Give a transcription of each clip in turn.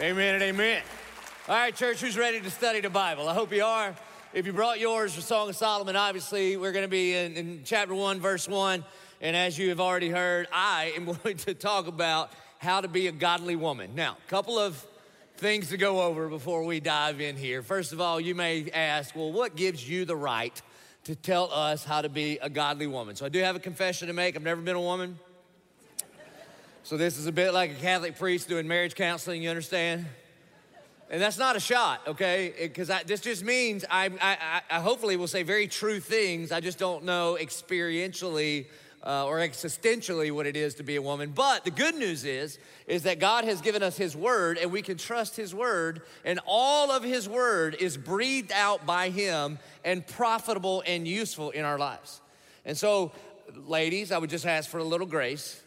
Amen and amen. All right, church, who's ready to study the Bible? I hope you are. If you brought yours for Song of Solomon, obviously, we're going to be in, in chapter 1, verse 1. And as you have already heard, I am going to talk about how to be a godly woman. Now, a couple of things to go over before we dive in here. First of all, you may ask, well, what gives you the right to tell us how to be a godly woman? So I do have a confession to make. I've never been a woman. So this is a bit like a Catholic priest doing marriage counseling, you understand? And that's not a shot, okay? Because this just means I, I, I, hopefully will say very true things. I just don't know experientially uh, or existentially what it is to be a woman. But the good news is, is that God has given us His Word, and we can trust His Word, and all of His Word is breathed out by Him and profitable and useful in our lives. And so, ladies, I would just ask for a little grace.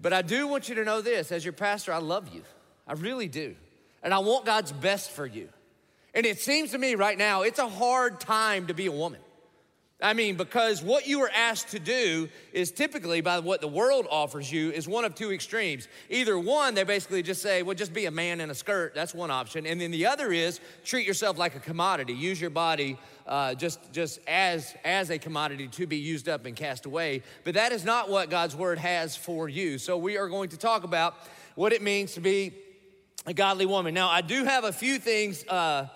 But I do want you to know this as your pastor, I love you. I really do. And I want God's best for you. And it seems to me right now, it's a hard time to be a woman. I mean, because what you are asked to do is typically by what the world offers you is one of two extremes. Either one, they basically just say, well, just be a man in a skirt. That's one option. And then the other is treat yourself like a commodity. Use your body uh, just, just as, as a commodity to be used up and cast away. But that is not what God's word has for you. So we are going to talk about what it means to be a godly woman. Now, I do have a few things uh,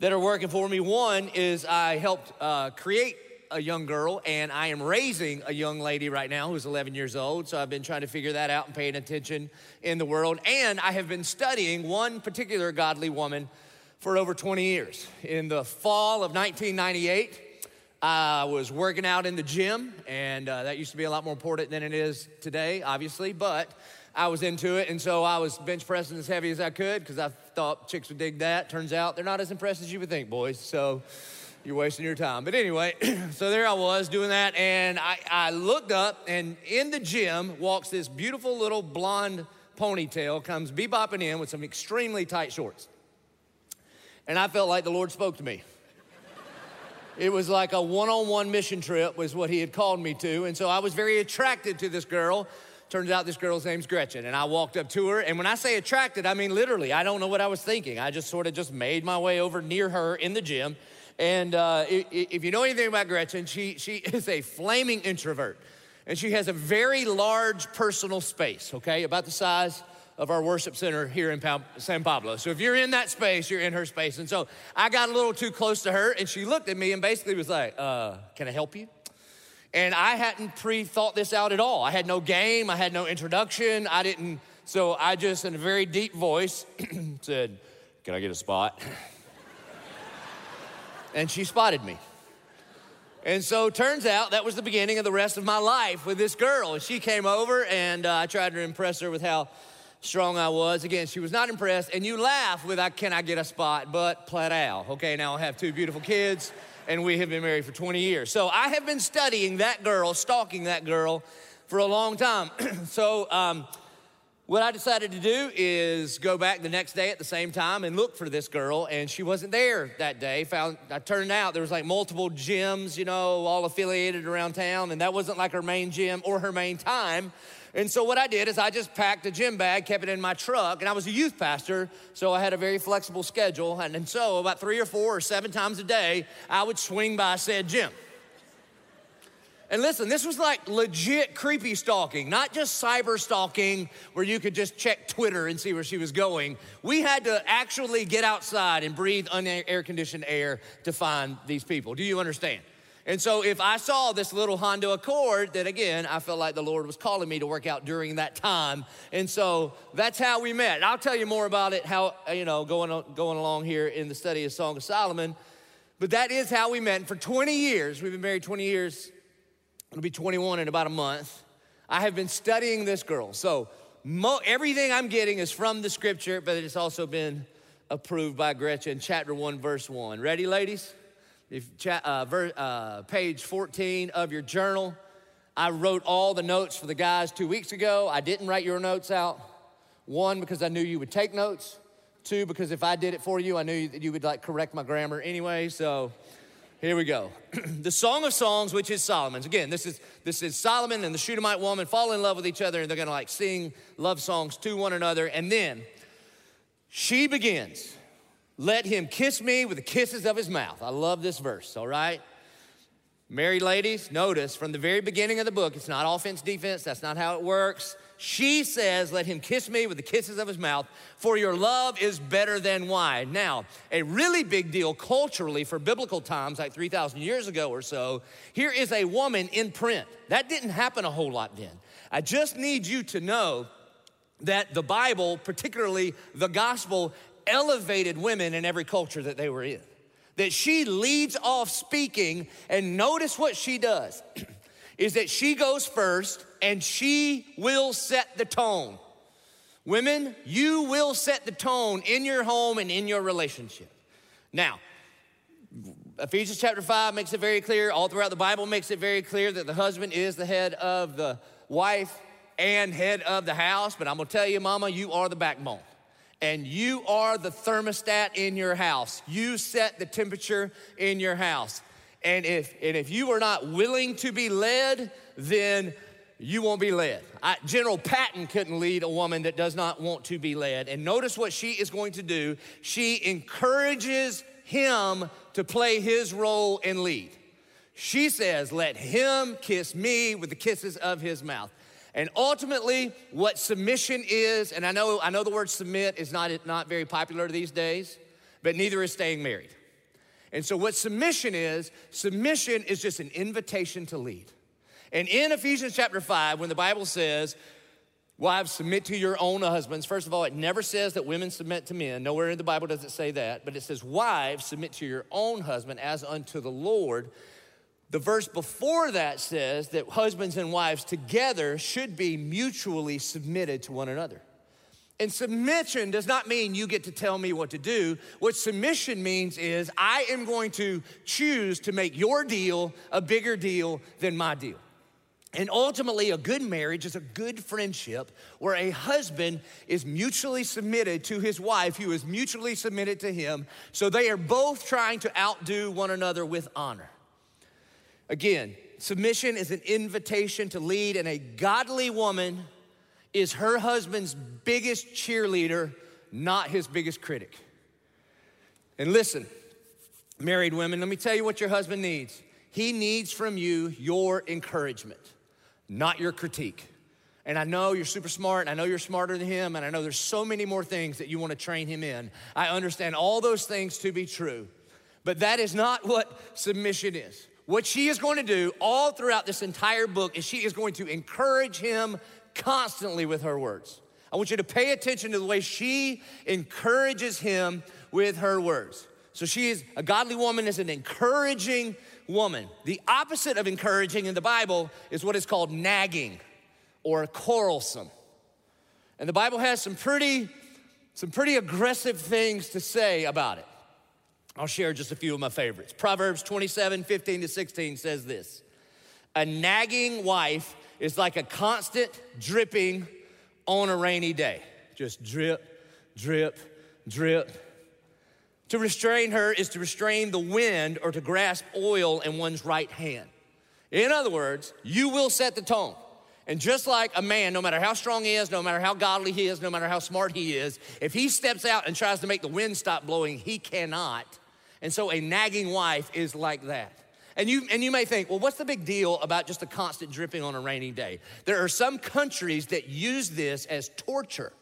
that are working for me. One is I helped uh, create a young girl, and I am raising a young lady right now who's 11 years old. So I've been trying to figure that out and paying attention in the world. And I have been studying one particular godly woman for over 20 years. In the fall of 1998, I was working out in the gym, and uh, that used to be a lot more important than it is today, obviously, but I was into it, and so I was bench pressing as heavy as I could because I thought chicks would dig that. Turns out they're not as impressed as you would think, boys. So you're wasting your time. But anyway, so there I was doing that, and I, I looked up, and in the gym walks this beautiful little blonde ponytail, comes bebopping in with some extremely tight shorts. And I felt like the Lord spoke to me. It was like a one on one mission trip, was what he had called me to. And so I was very attracted to this girl. Turns out this girl's name's Gretchen. And I walked up to her. And when I say attracted, I mean literally, I don't know what I was thinking. I just sort of just made my way over near her in the gym and uh, if you know anything about Gretchen, she, she is a flaming introvert. And she has a very large personal space, okay, about the size of our worship center here in San Pablo. So if you're in that space, you're in her space. And so I got a little too close to her, and she looked at me and basically was like, uh, Can I help you? And I hadn't pre thought this out at all. I had no game, I had no introduction, I didn't. So I just, in a very deep voice, said, Can I get a spot? And she spotted me. And so turns out that was the beginning of the rest of my life with this girl. And she came over and uh, I tried to impress her with how strong I was. Again, she was not impressed. And you laugh with, can I get a spot? But plateau. Okay, now I have two beautiful kids and we have been married for 20 years. So I have been studying that girl, stalking that girl for a long time. so, um, what I decided to do is go back the next day at the same time and look for this girl, and she wasn't there that day. Found I turned out there was like multiple gyms, you know, all affiliated around town, and that wasn't like her main gym or her main time. And so what I did is I just packed a gym bag, kept it in my truck, and I was a youth pastor, so I had a very flexible schedule. And, and so about three or four or seven times a day, I would swing by said gym. And listen, this was like legit creepy stalking, not just cyber stalking where you could just check Twitter and see where she was going. We had to actually get outside and breathe unair conditioned air to find these people. Do you understand? And so if I saw this little Honda Accord, then again, I felt like the Lord was calling me to work out during that time. And so that's how we met. I'll tell you more about it, how, you know, going, going along here in the study of Song of Solomon. But that is how we met. And for 20 years, we've been married 20 years I'll be 21 in about a month. I have been studying this girl. So mo- everything I'm getting is from the scripture, but it's also been approved by Gretchen, chapter 1, verse 1. Ready, ladies? If cha- uh, ver- uh, page 14 of your journal. I wrote all the notes for the guys two weeks ago. I didn't write your notes out. One, because I knew you would take notes. Two, because if I did it for you, I knew that you would like correct my grammar anyway. So here we go. the Song of Songs, which is Solomon's. Again, this is this is Solomon and the Shunammite woman fall in love with each other, and they're gonna like sing love songs to one another. And then She begins, Let him kiss me with the kisses of his mouth. I love this verse, all right? Married ladies, notice from the very beginning of the book, it's not offense, defense, that's not how it works. She says, Let him kiss me with the kisses of his mouth, for your love is better than wine. Now, a really big deal culturally for biblical times, like 3,000 years ago or so, here is a woman in print. That didn't happen a whole lot then. I just need you to know that the Bible, particularly the gospel, elevated women in every culture that they were in that she leads off speaking, and notice what she does is that she goes first and she will set the tone. Women, you will set the tone in your home and in your relationship. Now, Ephesians chapter 5 makes it very clear, all throughout the Bible makes it very clear that the husband is the head of the wife and head of the house. But I'm gonna tell you, mama, you are the backbone and you are the thermostat in your house. You set the temperature in your house. And if, and if you are not willing to be led, then you won't be led. I, General Patton couldn't lead a woman that does not want to be led. And notice what she is going to do. She encourages him to play his role and lead. She says, Let him kiss me with the kisses of his mouth. And ultimately, what submission is, and I know, I know the word submit is not, not very popular these days, but neither is staying married. And so, what submission is, submission is just an invitation to lead. And in Ephesians chapter 5, when the Bible says, Wives, submit to your own husbands. First of all, it never says that women submit to men. Nowhere in the Bible does it say that. But it says, Wives, submit to your own husband as unto the Lord. The verse before that says that husbands and wives together should be mutually submitted to one another. And submission does not mean you get to tell me what to do. What submission means is I am going to choose to make your deal a bigger deal than my deal. And ultimately, a good marriage is a good friendship where a husband is mutually submitted to his wife, who is mutually submitted to him. So they are both trying to outdo one another with honor. Again, submission is an invitation to lead, and a godly woman is her husband's biggest cheerleader, not his biggest critic. And listen, married women, let me tell you what your husband needs. He needs from you your encouragement, not your critique. And I know you're super smart, and I know you're smarter than him, and I know there's so many more things that you want to train him in. I understand all those things to be true, but that is not what submission is. What she is going to do all throughout this entire book is she is going to encourage him constantly with her words. I want you to pay attention to the way she encourages him with her words. So she is a godly woman is an encouraging woman. The opposite of encouraging in the Bible is what is called nagging or quarrelsome. And the Bible has some pretty some pretty aggressive things to say about it. I'll share just a few of my favorites. Proverbs 27 15 to 16 says this A nagging wife is like a constant dripping on a rainy day. Just drip, drip, drip. To restrain her is to restrain the wind or to grasp oil in one's right hand. In other words, you will set the tone. And just like a man, no matter how strong he is, no matter how godly he is, no matter how smart he is, if he steps out and tries to make the wind stop blowing, he cannot. And so a nagging wife is like that. And you, and you may think, well, what's the big deal about just a constant dripping on a rainy day? There are some countries that use this as torture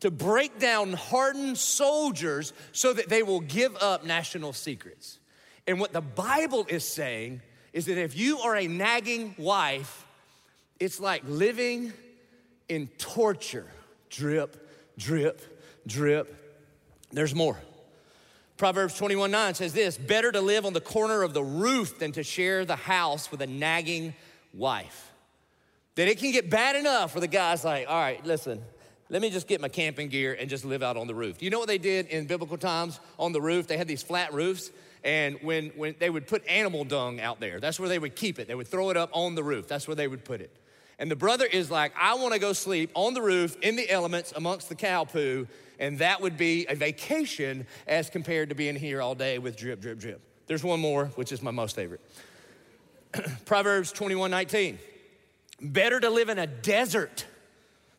to break down hardened soldiers so that they will give up national secrets. And what the Bible is saying is that if you are a nagging wife, it's like living in torture drip, drip, drip. There's more. Proverbs 21 9 says this Better to live on the corner of the roof than to share the house with a nagging wife. That it can get bad enough where the guy's like, All right, listen, let me just get my camping gear and just live out on the roof. Do you know what they did in biblical times on the roof? They had these flat roofs, and when, when they would put animal dung out there, that's where they would keep it. They would throw it up on the roof, that's where they would put it. And the brother is like, I wanna go sleep on the roof in the elements amongst the cow poo and that would be a vacation as compared to being here all day with drip, drip, drip. There's one more, which is my most favorite. Proverbs 21 19. Better to live in a desert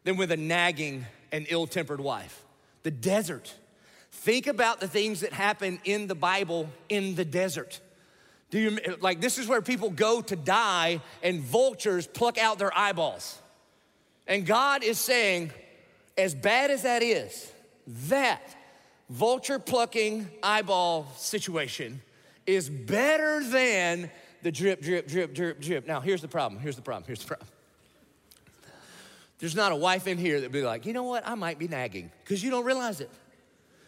than with a nagging and ill tempered wife. the desert. Think about the things that happen in the Bible in the desert. Do you like this is where people go to die and vultures pluck out their eyeballs. And God is saying, as bad as that is, that vulture plucking eyeball situation is better than the drip, drip, drip, drip, drip. Now, here's the problem. Here's the problem. Here's the problem. There's not a wife in here that'd be like, you know what? I might be nagging because you don't realize it.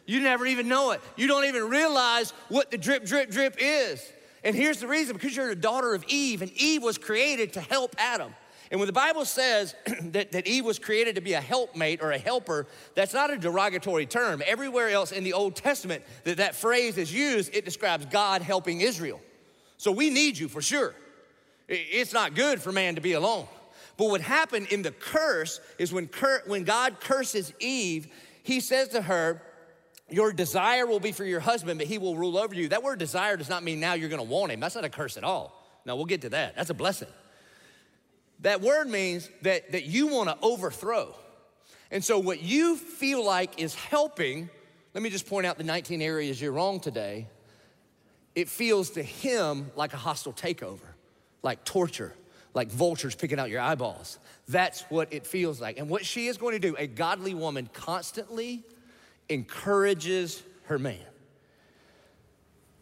You never even know it. You don't even realize what the drip, drip, drip is. And here's the reason because you're a daughter of Eve, and Eve was created to help Adam. And when the Bible says that, that Eve was created to be a helpmate or a helper, that's not a derogatory term. Everywhere else in the Old Testament that that phrase is used, it describes God helping Israel. So we need you for sure. It's not good for man to be alone. But what happened in the curse is when, cur- when God curses Eve, he says to her, Your desire will be for your husband, but he will rule over you. That word desire does not mean now you're gonna want him. That's not a curse at all. No, we'll get to that. That's a blessing. That word means that, that you wanna overthrow. And so, what you feel like is helping, let me just point out the 19 areas you're wrong today. It feels to him like a hostile takeover, like torture, like vultures picking out your eyeballs. That's what it feels like. And what she is going to do, a godly woman constantly encourages her man.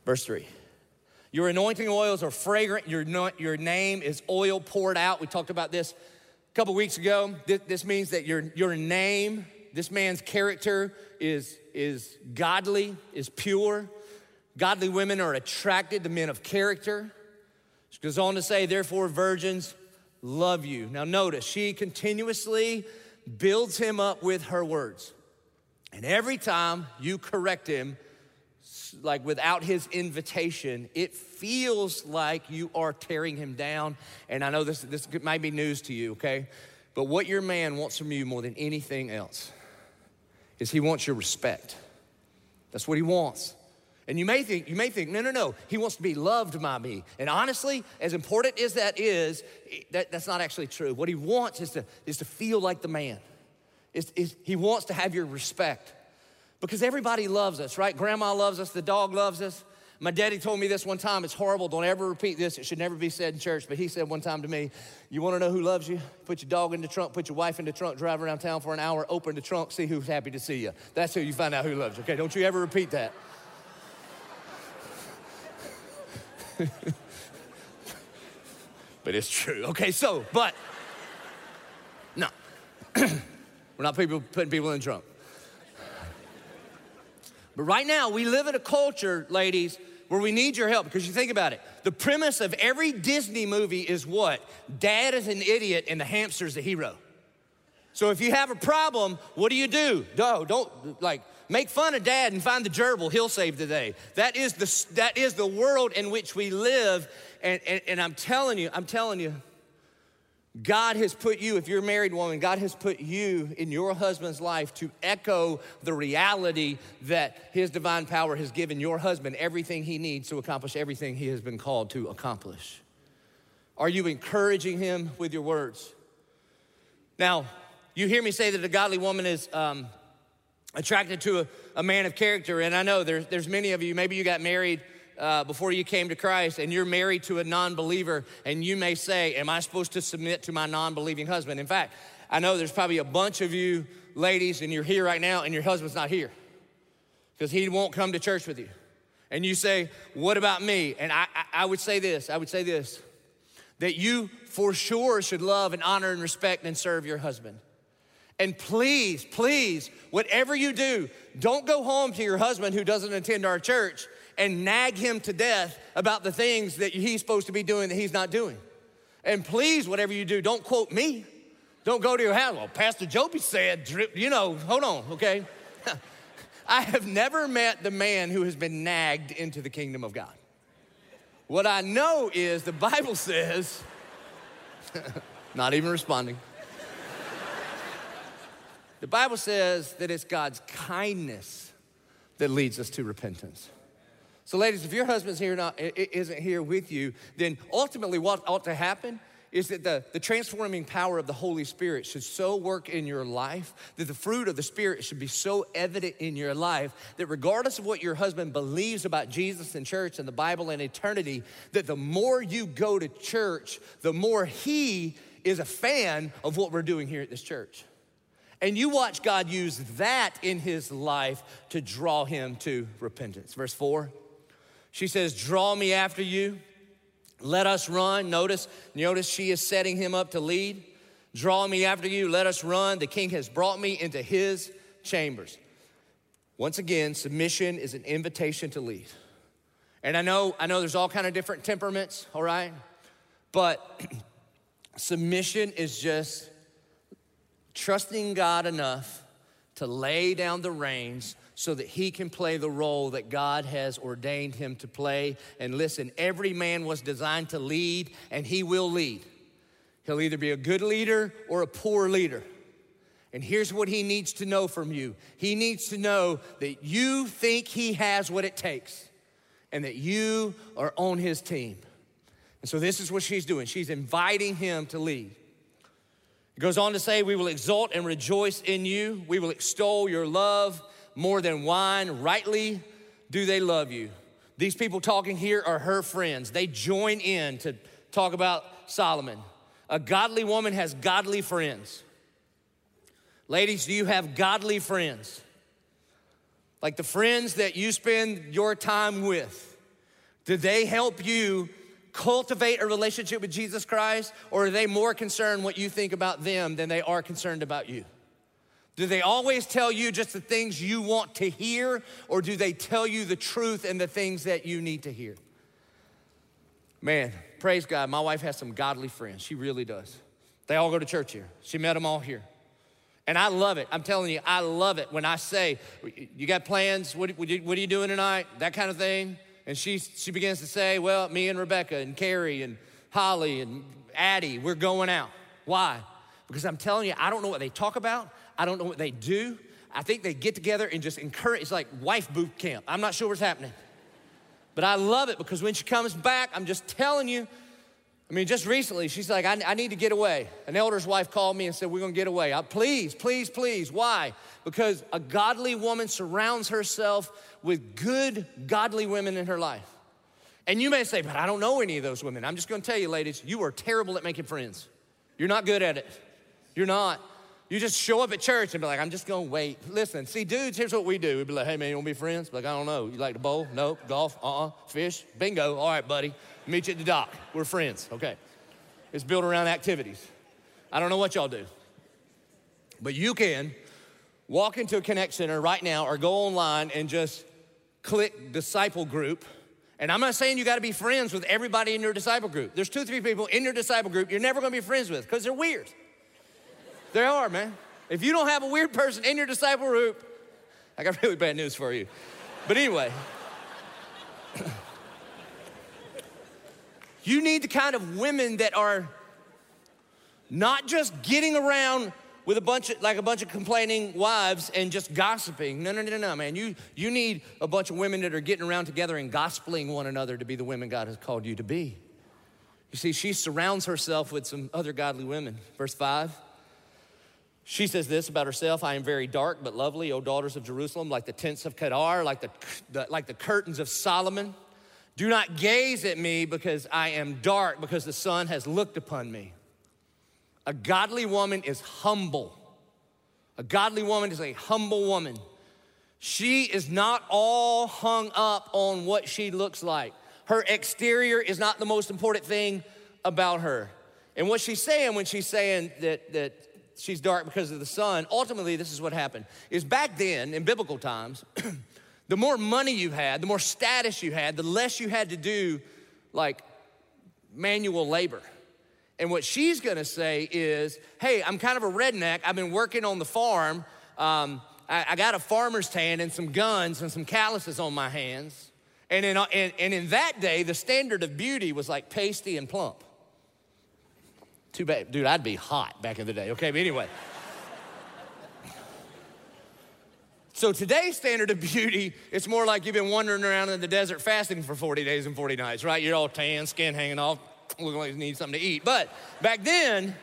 Verse three. Your anointing oils are fragrant. Your, your name is oil poured out. We talked about this a couple weeks ago. This, this means that your, your name, this man's character is, is godly, is pure. Godly women are attracted to men of character. She goes on to say, therefore, virgins love you. Now, notice, she continuously builds him up with her words. And every time you correct him, like without his invitation, it feels like you are tearing him down. And I know this, this might be news to you, okay? But what your man wants from you more than anything else is he wants your respect. That's what he wants. And you may think, you may think, no, no, no, he wants to be loved by me. And honestly, as important as that is, that, that's not actually true. What he wants is to, is to feel like the man. Is, is, he wants to have your respect. Because everybody loves us, right? Grandma loves us, the dog loves us. My daddy told me this one time, it's horrible, don't ever repeat this, it should never be said in church, but he said one time to me, You wanna know who loves you? Put your dog in the trunk, put your wife in the trunk, drive around town for an hour, open the trunk, see who's happy to see you. That's who you find out who loves you, okay? Don't you ever repeat that. but it's true. Okay, so, but, no. We're not people putting people in the trunk. But right now, we live in a culture, ladies, where we need your help because you think about it. The premise of every Disney movie is what? Dad is an idiot and the hamster's the hero. So if you have a problem, what do you do? No, don't like make fun of dad and find the gerbil, he'll save the day. That is the, that is the world in which we live. And, and, and I'm telling you, I'm telling you, God has put you, if you're a married woman, God has put you in your husband's life to echo the reality that his divine power has given your husband everything he needs to accomplish everything he has been called to accomplish. Are you encouraging him with your words? Now, you hear me say that a godly woman is um, attracted to a, a, man of character, and I know there's, there's many of you, maybe you got married uh, before you came to Christ and you're married to a non believer, and you may say, Am I supposed to submit to my non believing husband? In fact, I know there's probably a bunch of you ladies, and you're here right now, and your husband's not here because he won't come to church with you. And you say, What about me? And I, I, I would say this I would say this that you for sure should love and honor and respect and serve your husband. And please, please, whatever you do, don't go home to your husband who doesn't attend our church and nag him to death about the things that he's supposed to be doing that he's not doing. And please, whatever you do, don't quote me. Don't go to your house. Well, Pastor Joby said, you know, hold on, okay? I have never met the man who has been nagged into the kingdom of God. What I know is the Bible says, not even responding. the Bible says that it's God's kindness that leads us to repentance. So, ladies, if your husband's here not isn't here with you, then ultimately what ought to happen is that the, the transforming power of the Holy Spirit should so work in your life that the fruit of the Spirit should be so evident in your life that regardless of what your husband believes about Jesus and church and the Bible and eternity, that the more you go to church, the more he is a fan of what we're doing here at this church. And you watch God use that in his life to draw him to repentance. Verse four, she says, Draw me after you let us run. Notice, notice she is setting him up to lead. Draw me after you. Let us run. The king has brought me into his chambers. Once again, submission is an invitation to lead. And I know, I know there's all kind of different temperaments, all right? But submission is just trusting God enough to lay down the reins so that he can play the role that God has ordained him to play. And listen, every man was designed to lead, and he will lead. He'll either be a good leader or a poor leader. And here's what he needs to know from you he needs to know that you think he has what it takes and that you are on his team. And so, this is what she's doing. She's inviting him to lead. It goes on to say, We will exalt and rejoice in you. We will extol your love more than wine. Rightly do they love you. These people talking here are her friends. They join in to talk about Solomon. A godly woman has godly friends. Ladies, do you have godly friends? Like the friends that you spend your time with. Do they help you cultivate a relationship with Jesus Christ, or are they more concerned what you think about them than they are concerned about you? Do they always tell you just the things you want to hear, or do they tell you the truth and the things that you need to hear? Man, praise God, my wife has some godly friends. She really does. They all go to church here. She met them all here. And I love it. I'm telling you, I love it when I say, You got plans? What, are you doing tonight? That kind of thing. And she, she begins to say, Well, me and Rebecca and Carrie and Holly and Addie, we're going out. Why? Because I'm telling you, I don't know what they talk about. I don't know what they do. I think they get together and just encourage. It's like wife boot camp. I'm not sure what's happening. But I love it because when she comes back, I'm just telling you. I mean, just recently, she's like, I, I need to get away. An elder's wife called me and said, We're gonna get away. I, please, please, please. Why? Because a godly woman surrounds herself with good, godly women in her life. And you may say, But I don't know any of those women. I'm just gonna tell you, ladies, you are terrible at making friends. You're not good at it. You're not. You just show up at church and be like, I'm just gonna wait. Listen, see, dudes, here's what we do. We'd be like, hey man, you wanna be friends? Like, I don't know. You like to bowl? Nope. Golf? Uh-uh. Fish? Bingo. All right, buddy. Meet you at the dock. We're friends. Okay. It's built around activities. I don't know what y'all do. But you can walk into a Connect Center right now or go online and just click disciple group. And I'm not saying you gotta be friends with everybody in your disciple group. There's two, three people in your disciple group you're never gonna be friends with because they're weird. They are, man. If you don't have a weird person in your disciple group, I got really bad news for you. But anyway, you need the kind of women that are not just getting around with a bunch of like a bunch of complaining wives and just gossiping. No, no, no, no, man. You you need a bunch of women that are getting around together and gospeling one another to be the women God has called you to be. You see, she surrounds herself with some other godly women. Verse 5. She says this about herself I am very dark but lovely, O daughters of Jerusalem, like the tents of Kedar, like the, the, like the curtains of Solomon. Do not gaze at me because I am dark, because the sun has looked upon me. A godly woman is humble. A godly woman is a humble woman. She is not all hung up on what she looks like. Her exterior is not the most important thing about her. And what she's saying when she's saying that, that she's dark because of the sun. Ultimately, this is what happened. Is back then in biblical times, the more money you had, the more status you had, the less you had to do like manual labor. And what she's gonna say is, hey, I'm kind of a redneck. I've been working on the farm. Um, I, I, got a farmer's tan and some guns and some calluses on my hands. And in, and, and in that day, the standard of beauty was like pasty and plump. Too bad, dude, I'd be hot back in the day. Okay, but anyway. So today's standard of beauty, it's more like you've been wandering around in the desert fasting for 40 days and 40 nights, right? You're all tan, skin hanging off. looking like you need something to eat. But back then,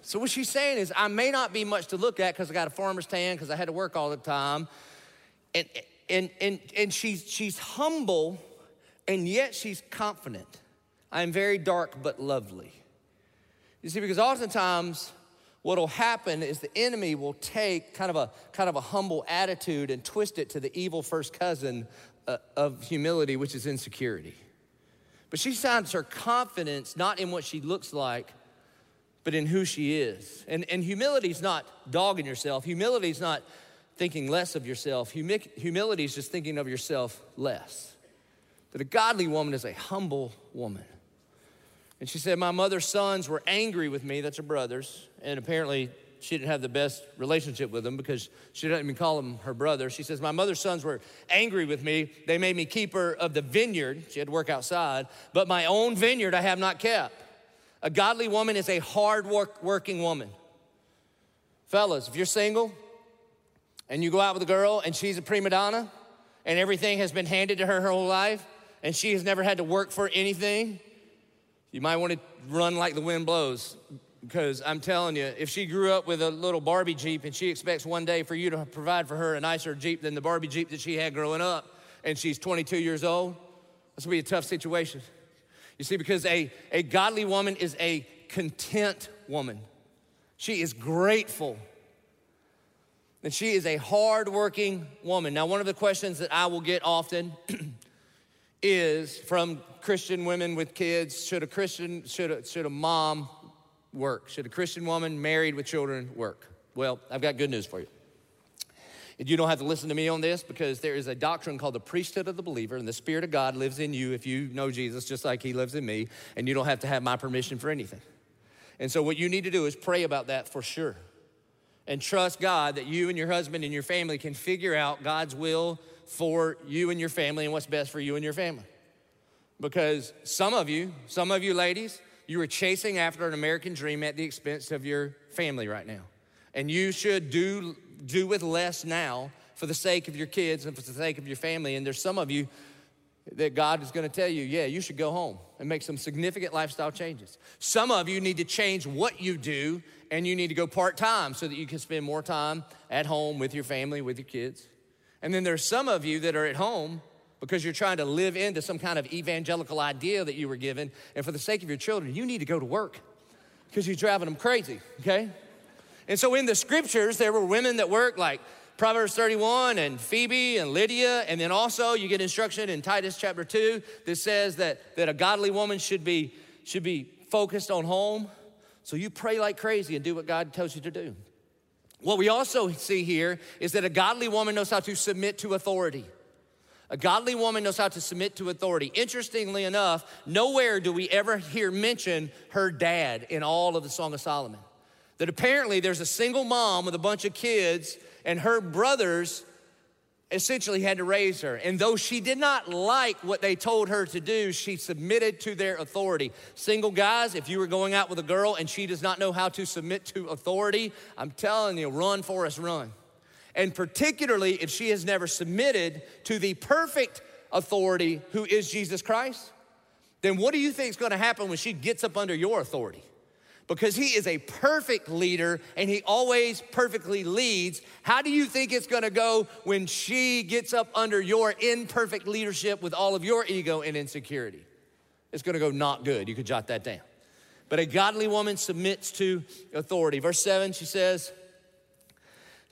so what she's saying is, I may not be much to look at because I got a farmer's tan because I had to work all the time, and and and and she's she's humble, and yet she's confident. I am very dark but lovely. You see, because oftentimes what'll happen is the enemy will take kind of a kind of a humble attitude and twist it to the evil first cousin uh, of humility, which is insecurity. But she finds her confidence not in what she looks like, but in who she is. And, and humility is not dogging yourself. Humility is not thinking less of yourself. Humi- humility is just thinking of yourself less. That a godly woman is a humble woman. And she said, My mother's sons were angry with me, that's her brothers, and apparently she didn't have the best relationship with them because she didn't even call them her brother. She says, My mother's sons were angry with me. They made me keeper of the vineyard. She had to work outside, but my own vineyard I have not kept. A godly woman is a hard work, working woman. Fellas, if you're single and you go out with a girl and she's a prima donna and everything has been handed to her her whole life and she has never had to work for anything, you might want to run like the wind blows because I'm telling you, if she grew up with a little Barbie Jeep and she expects one day for you to provide for her a nicer Jeep than the Barbie Jeep that she had growing up, and she's 22 years old, this will be a tough situation. You see, because a, a godly woman is a content woman. She is grateful. And she is a hardworking woman. Now, one of the questions that I will get often is from Christian women with kids should a Christian, should a, should a mom work? Should a Christian woman married with children work? Well, I've got good news for you. You don't have to listen to me on this because there is a doctrine called the priesthood of the believer, and the Spirit of God lives in you if you know Jesus, just like He lives in me, and you don't have to have my permission for anything. And so, what you need to do is pray about that for sure and trust God that you and your husband and your family can figure out God's will for you and your family and what's best for you and your family. Because some of you, some of you ladies, you are chasing after an American dream at the expense of your family right now. And you should do, do with less now for the sake of your kids and for the sake of your family. And there's some of you that God is going to tell you, yeah, you should go home and make some significant lifestyle changes. Some of you need to change what you do and you need to go part time so that you can spend more time at home with your family, with your kids. And then there's some of you that are at home because you're trying to live into some kind of evangelical idea that you were given. And for the sake of your children, you need to go to work because you're driving them crazy, okay? And so in the scriptures, there were women that worked like Proverbs 31 and Phoebe and Lydia. And then also you get instruction in Titus chapter 2 that says that, that a godly woman should be, should be focused on home. So you pray like crazy and do what God tells you to do. What we also see here is that a godly woman knows how to submit to authority. A godly woman knows how to submit to authority. Interestingly enough, nowhere do we ever hear mention her dad in all of the Song of Solomon. That apparently there's a single mom with a bunch of kids, and her brothers essentially had to raise her. And though she did not like what they told her to do, she submitted to their authority. Single guys, if you were going out with a girl and she does not know how to submit to authority, I'm telling you, run, for us, run and particularly if she has never submitted to the perfect authority who is Jesus Christ, then what do you think is gonna happen when she gets up under your authority? Because he is a perfect leader and he always perfectly leads. How do you think it's gonna go when she gets up under your imperfect leadership with all of your ego and insecurity? It's gonna go not good. You could jot that down. But a godly woman submits to authority. Verse 7, she says,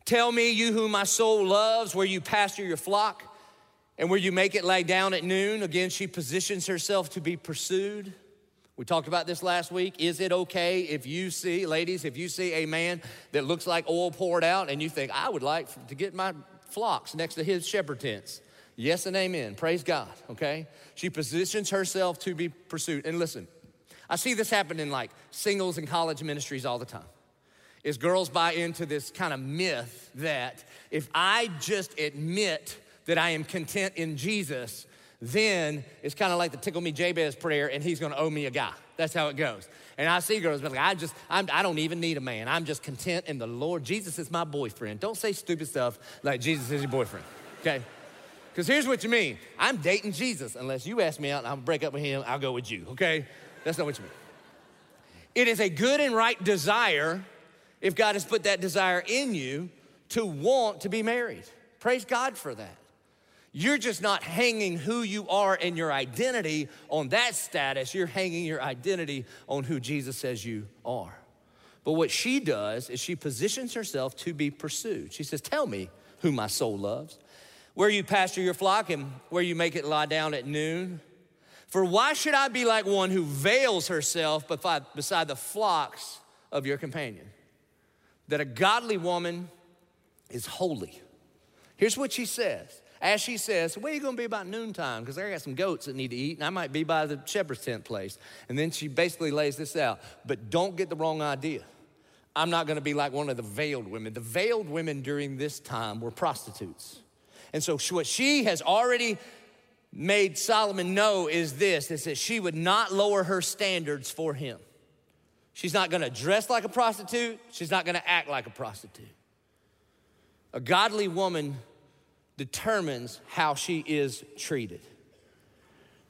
Tell me, you whom my soul loves, where you pasture your flock and where you make it lie down at noon. Again, she positions herself to be pursued. We talked about this last week. Is it okay if you see, ladies, if you see a man that looks like oil poured out and you think, I would like to get my flocks next to his shepherd tents? Yes and amen. Praise God, okay? She positions herself to be pursued. And listen, I see this happen in like singles and college ministries all the time is girls buy into this kind of myth that if I just admit that I am content in Jesus, then it's kind of like the tickle me Jabez prayer and he's gonna owe me a guy. That's how it goes. And I see girls, but like, I just, I'm, I do not even need a man. I'm just content in the Lord. Jesus is my boyfriend. Don't say stupid stuff like Jesus is your boyfriend, okay? Because here's what you mean I'm dating Jesus. Unless you ask me out and I'll break up with him, I'll go with you, okay? That's not what you mean. It is a good and right desire, if God has put that desire in you, to want to be married. Praise God for that. You're just not hanging who you are and your identity on that status. You're hanging your identity on who Jesus says you are. But what she does is she positions herself to be pursued. She says, Tell me who my soul loves, where you pasture your flock and where you make it lie down at noon. For why should I be like one who veils herself beside the flocks of your companion? That a godly woman is holy. Here's what she says. As she says, where are you gonna be about noontime? Because I got some goats that need to eat, and I might be by the shepherd's tent place. And then she basically lays this out. But don't get the wrong idea. I'm not gonna be like one of the veiled women. The veiled women during this time were prostitutes. And so what she has already made Solomon know is this is that she would not lower her standards for him. She's not gonna dress like a prostitute, she's not gonna act like a prostitute. A godly woman determines how she is treated.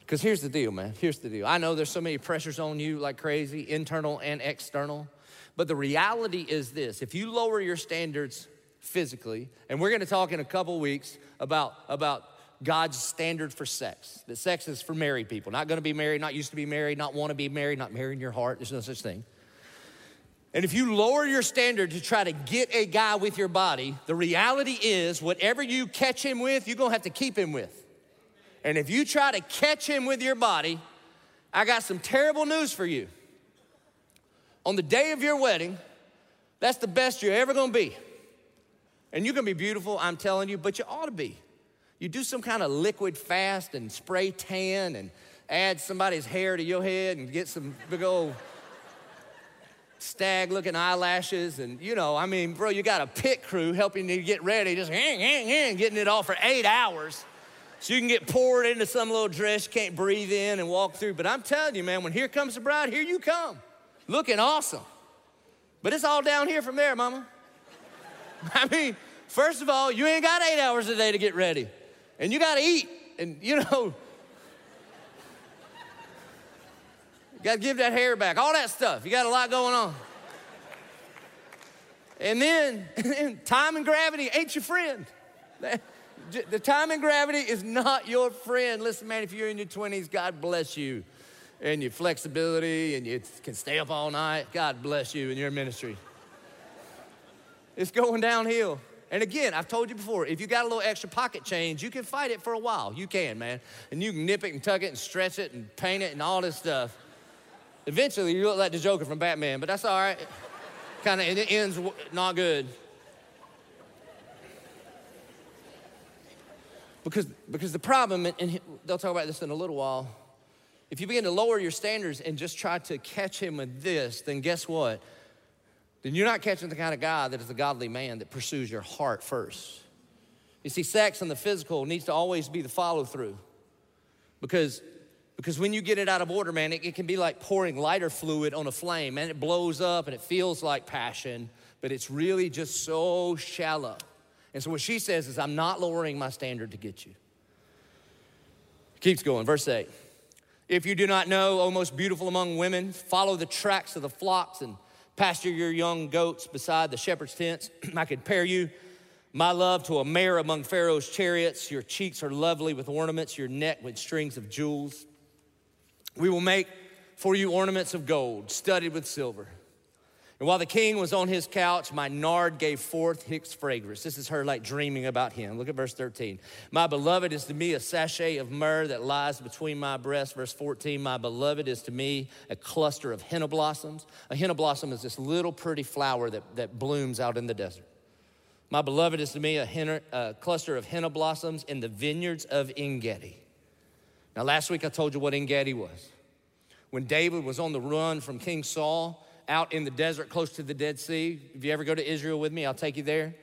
Because here's the deal, man. Here's the deal. I know there's so many pressures on you like crazy, internal and external. But the reality is this if you lower your standards physically, and we're gonna talk in a couple weeks about, about God's standard for sex, that sex is for married people, not gonna be married, not used to be married, not wanna be married, not marrying your heart. There's no such thing. And if you lower your standard to try to get a guy with your body, the reality is whatever you catch him with, you're gonna have to keep him with. And if you try to catch him with your body, I got some terrible news for you. On the day of your wedding, that's the best you're ever gonna be. And you're gonna be beautiful, I'm telling you, but you ought to be. You do some kind of liquid fast and spray tan and add somebody's hair to your head and get some big old stag looking eyelashes. And, you know, I mean, bro, you got a pit crew helping you get ready, just getting it all for eight hours. So you can get poured into some little dress you can't breathe in and walk through. But I'm telling you, man, when here comes the bride, here you come. Looking awesome. But it's all down here from there, mama. I mean, first of all, you ain't got eight hours a day to get ready. And you got to eat. And, you know, You got to give that hair back, all that stuff. You got a lot going on. And then time and gravity ain't your friend. The time and gravity is not your friend. Listen, man, if you're in your 20s, God bless you. And your flexibility and you can stay up all night. God bless you in your ministry. It's going downhill. And again, I've told you before, if you got a little extra pocket change, you can fight it for a while. You can, man. And you can nip it and tuck it and stretch it and paint it and all this stuff. Eventually, you look like the Joker from Batman, but that's all right. kind of, it ends not good. Because, because the problem, and they'll talk about this in a little while, if you begin to lower your standards and just try to catch him with this, then guess what? Then you're not catching the kind of guy that is a godly man that pursues your heart first. You see, sex and the physical needs to always be the follow through. Because because when you get it out of order, man, it, it, can be like pouring lighter fluid on a flame, and it blows up and it feels like passion, but it's really just so shallow. And so what she says is, I'm not lowering my standard to get you. Keeps going, verse 8. If you do not know, O most beautiful among women, follow the tracks of the flocks and pasture your young goats beside the shepherd's tents. I could pair you, my love, to a mare among Pharaoh's chariots. Your cheeks are lovely with ornaments, your neck with strings of jewels. We will make for you ornaments of gold, studded with silver. And while the king was on his couch, my nard gave forth its fragrance. This is her like dreaming about him. Look at verse 13. My beloved is to me a sachet of myrrh that lies between my breasts. Verse 14. My beloved is to me a cluster of henna blossoms. A henna blossom is this little pretty flower that, that blooms out in the desert. My beloved is to me a, henna, a cluster of henna blossoms in the vineyards of Engedi. Now, last week I told you what Engedi was. When David was on the run from King Saul out in the desert close to the Dead Sea, if you ever go to Israel with me, I'll take you there.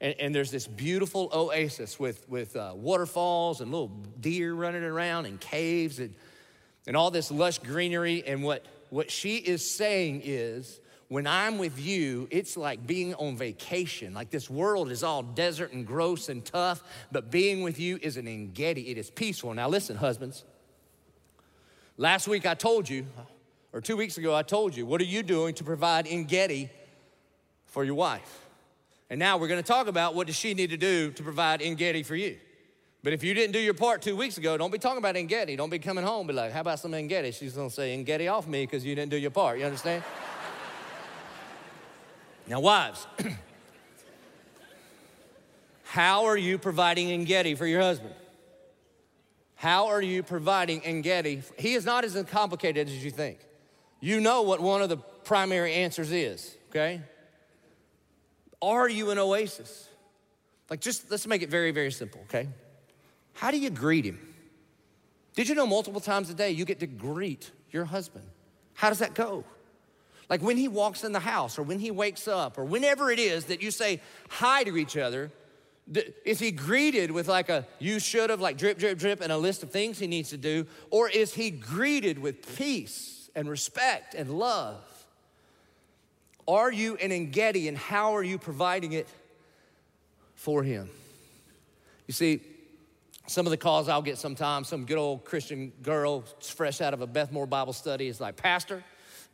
And, and there's this beautiful oasis with, with uh, waterfalls and little deer running around and caves and, and all this lush greenery. And what, what she is saying is, When I'm with you, it's like being on vacation. Like this world is all desert and gross and tough, but being with you is an Engedi. It is peaceful. Now, listen, husbands. Last week I told you, or two weeks ago I told you, what are you doing to provide Engedi for your wife? And now we're gonna talk about what does she need to do to provide Engedi for you. But if you didn't do your part two weeks ago, don't be talking about Engedi. Don't be coming home be like, how about some Engedi? She's gonna say, Engedi off me because you didn't do your part. You understand? Now, wives, how are you providing Engedi for your husband? How are you providing Engedi? He is not as complicated as you think. You know what one of the primary answers is, okay? Are you an oasis? Like, just let's make it very, very simple, okay? How do you greet him? Did you know multiple times a day you get to greet your husband? How does that go? Like when he walks in the house or when he wakes up or whenever it is that you say hi to each other, is he greeted with like a you should have, like drip, drip, drip, and a list of things he needs to do? Or is he greeted with peace and respect and love? Are you an Engedi and how are you providing it for him? You see, some of the calls I'll get sometimes, some good old Christian girl fresh out of a Beth Moore Bible study is like, Pastor,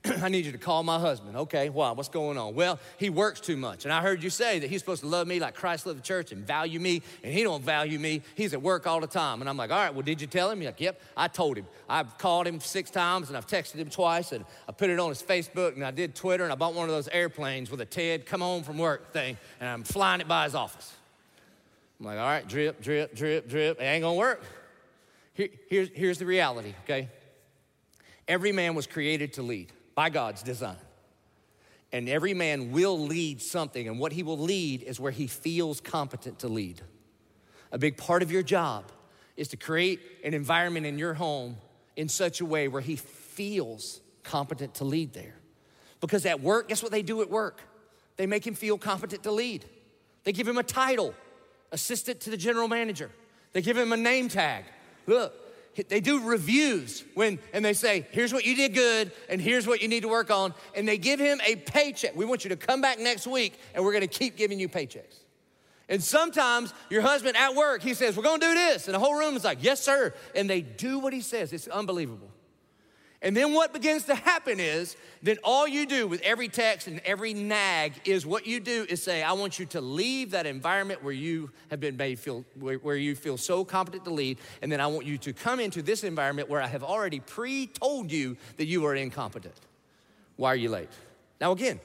I need you to call my husband. Okay, why? What's going on? Well, he works too much. And I heard you say that he's supposed to love me like Christ loved the church and value me, and he don't value me. He's at work all the time. And I'm like, all right, well, did you tell him? He's like, yep, I told him. I've called him six times and I've texted him twice and I put it on his Facebook and I did Twitter and I bought one of those airplanes with a Ted come home from work thing and I'm flying it by his office. I'm like, all right, drip, drip, drip, drip. It ain't gonna work. Here, here's, here's the reality, okay? Every man was created to lead by God's design. And every man will lead something, and what he will lead is where he feels competent to lead. A big part of your job is to create an environment in your home in such a way where he feels competent to lead there. Because at work, guess what they do at work? They make him feel competent to lead. They give him a title, assistant to the general manager. They give him a name tag. Look, they do reviews when and they say here's what you did good and here's what you need to work on and they give him a paycheck. We want you to come back next week and we're going to keep giving you paychecks. And sometimes your husband at work he says we're going to do this and the whole room is like yes sir and they do what he says. It's unbelievable and then what begins to happen is then all you do with every text and every nag is what you do is say, I want you to leave that environment where you have been made feel where, where you feel so competent to lead, and then I want you to come into this environment where I have already pre-told you that you are incompetent. Why are you late? Now again,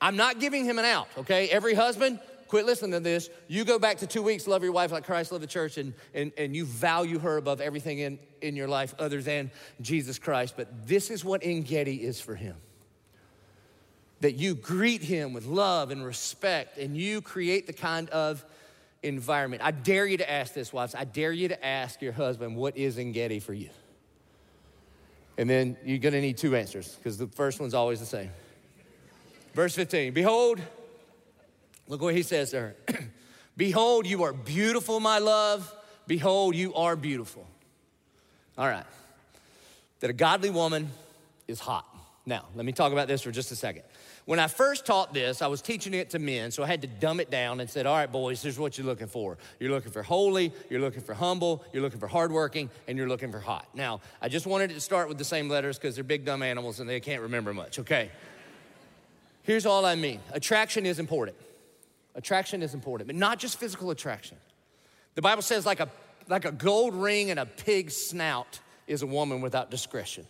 I'm not giving him an out, okay? Every husband, quit listening to this. You go back to two weeks, love your wife like Christ loved the church, and, and, and you value her above everything in, in your life other than Jesus Christ. But this is what Engedi is for him that you greet him with love and respect, and you create the kind of environment. I dare you to ask this, wives. I dare you to ask your husband, what is Engedi for you? And then you're gonna need two answers because the first one's always the same. Verse 15 Behold, Look what he says there. Behold, you are beautiful, my love. Behold, you are beautiful. All right. That a godly woman is hot. Now, let me talk about this for just a second. When I first taught this, I was teaching it to men, so I had to dumb it down and said, All right, boys, here's what you're looking for. You're looking for holy, you're looking for humble, you're looking for hardworking, and you're looking for hot. Now, I just wanted to start with the same letters because they're big, dumb animals and they can't remember much, okay? Here's all I mean attraction is important. Attraction is important, but not just physical attraction. The Bible says, like a, like a gold ring and a pig's snout is a woman without discretion.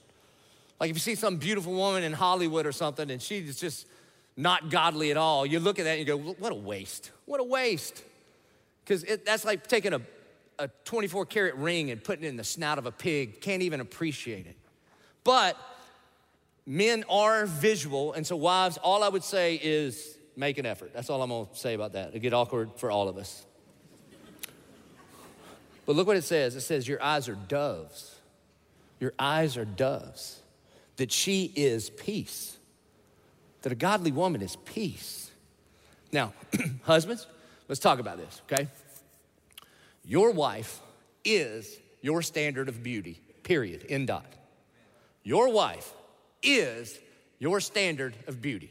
Like if you see some beautiful woman in Hollywood or something and she's just not godly at all, you look at that and you go, what a waste. What a waste. Because that's like taking a, a 24 karat ring and putting it in the snout of a pig. Can't even appreciate it. But men are visual, and so wives, all I would say is make an effort. That's all I'm gonna say about that. It'll get awkward for all of us. But look what it says it says, Your eyes are doves. Your eyes are doves. That she is peace. That a godly woman is peace. Now, husbands, let's talk about this, okay? Your wife is your standard of beauty, period, in dot. Your wife is your standard of beauty.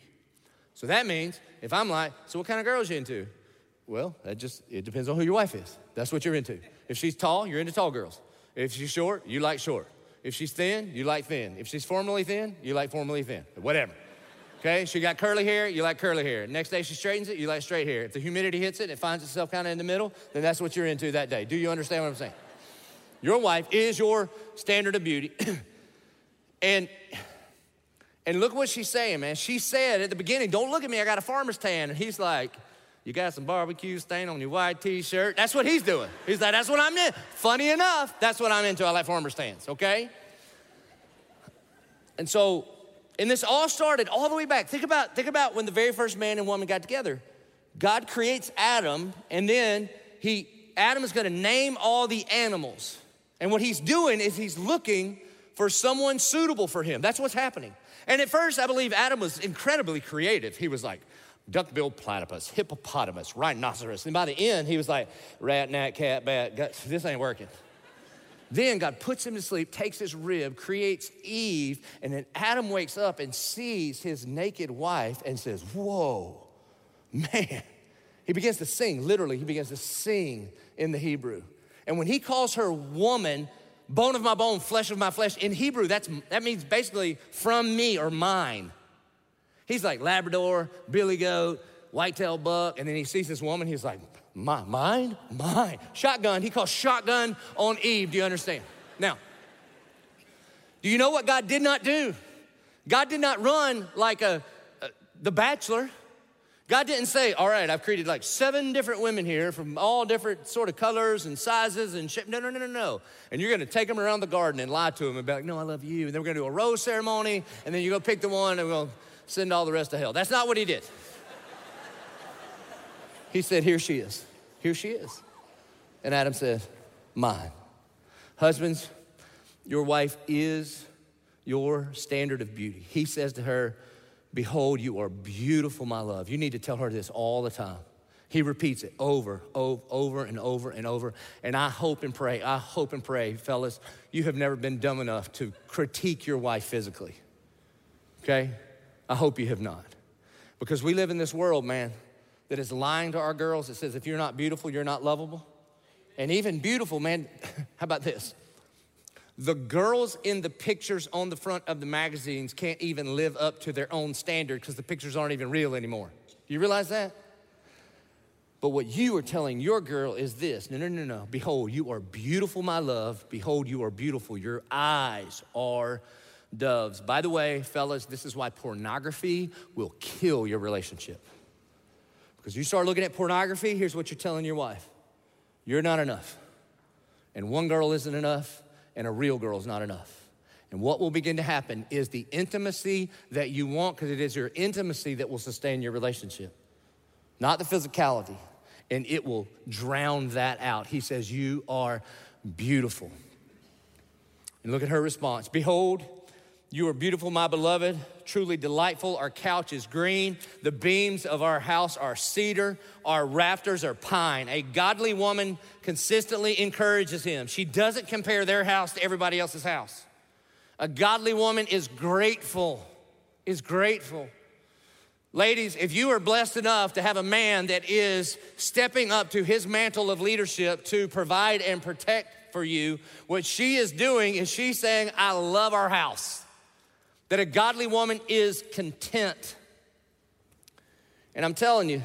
So that means if I'm like, so what kind of girls you into? Well, that just, it depends on who your wife is. That's what you're into. If she's tall, you're into tall girls. If she's short, you like short. If she's thin, you like thin. If she's formally thin, you like formally thin. Whatever. Okay, she got curly hair, you like curly hair. Next day she straightens it, you like straight hair. If the humidity hits it and it finds itself kind of in the middle, then that's what you're into that day. Do you understand what I'm saying? Your wife is your standard of beauty. and and look what she's saying, man. She said at the beginning, Don't look at me, I got a farmer's tan. And he's like, You got some barbecue stain on your white t shirt. That's what he's doing. He's like, That's what I'm in. Funny enough, that's what I'm into. I like farmer's tans, okay? And so, and this all started all the way back. Think about, think about when the very first man and woman got together. God creates Adam, and then he Adam is gonna name all the animals. And what he's doing is he's looking for someone suitable for him. That's what's happening. And at first, I believe Adam was incredibly creative. He was like, duck-billed platypus, hippopotamus, rhinoceros. And by the end, he was like, rat, gnat, cat, bat. God, this ain't working. Then God puts him to sleep, takes his rib, creates Eve, and then Adam wakes up and sees his naked wife and says, Whoa, man. He begins to sing, literally, he begins to sing in the Hebrew. And when he calls her woman, bone of my bone, flesh of my flesh, in Hebrew, that's, that means basically from me or mine. He's like Labrador, billy goat, whitetail buck, and then he sees this woman, he's like, my, mine? Mine. Shotgun. He calls shotgun on Eve. Do you understand? Now, do you know what God did not do? God did not run like a, a the bachelor. God didn't say, all right, I've created like seven different women here from all different sort of colors and sizes and shape. No, no, no, no, no. And you're gonna take them around the garden and lie to them and be like, no, I love you. And then we're gonna do a rose ceremony, and then you go pick the one and we'll send all the rest to hell. That's not what he did. he said, here she is. Here she is. And Adam said, mine. Husbands, your wife is your standard of beauty. He says to her, Behold, you are beautiful, my love. You need to tell her this all the time. He repeats it over, over, over and over and over. And I hope and pray, I hope and pray, fellas, you have never been dumb enough to critique your wife physically. Okay? I hope you have not. Because we live in this world, man, that is lying to our girls. It says, if you're not beautiful, you're not lovable. And even beautiful, man, how about this? The girls in the pictures on the front of the magazines can't even live up to their own standard because the pictures aren't even real anymore. Do you realize that? But what you are telling your girl is this no, no, no, no. Behold, you are beautiful, my love. Behold, you are beautiful. Your eyes are doves. By the way, fellas, this is why pornography will kill your relationship. Because you start looking at pornography, here's what you're telling your wife you're not enough. And one girl isn't enough, and a real girl is not enough. And what will begin to happen is the intimacy that you want, because it is your intimacy that will sustain your relationship, not the physicality. And it will drown that out. He says, You are beautiful. And look at her response Behold, you are beautiful, my beloved, truly delightful. Our couch is green. The beams of our house are cedar. Our rafters are pine. A godly woman consistently encourages him. She doesn't compare their house to everybody else's house. A godly woman is grateful, is grateful. Ladies, if you are blessed enough to have a man that is stepping up to his mantle of leadership to provide and protect for you, what she is doing is she's saying, I love our house that a godly woman is content. And I'm telling you,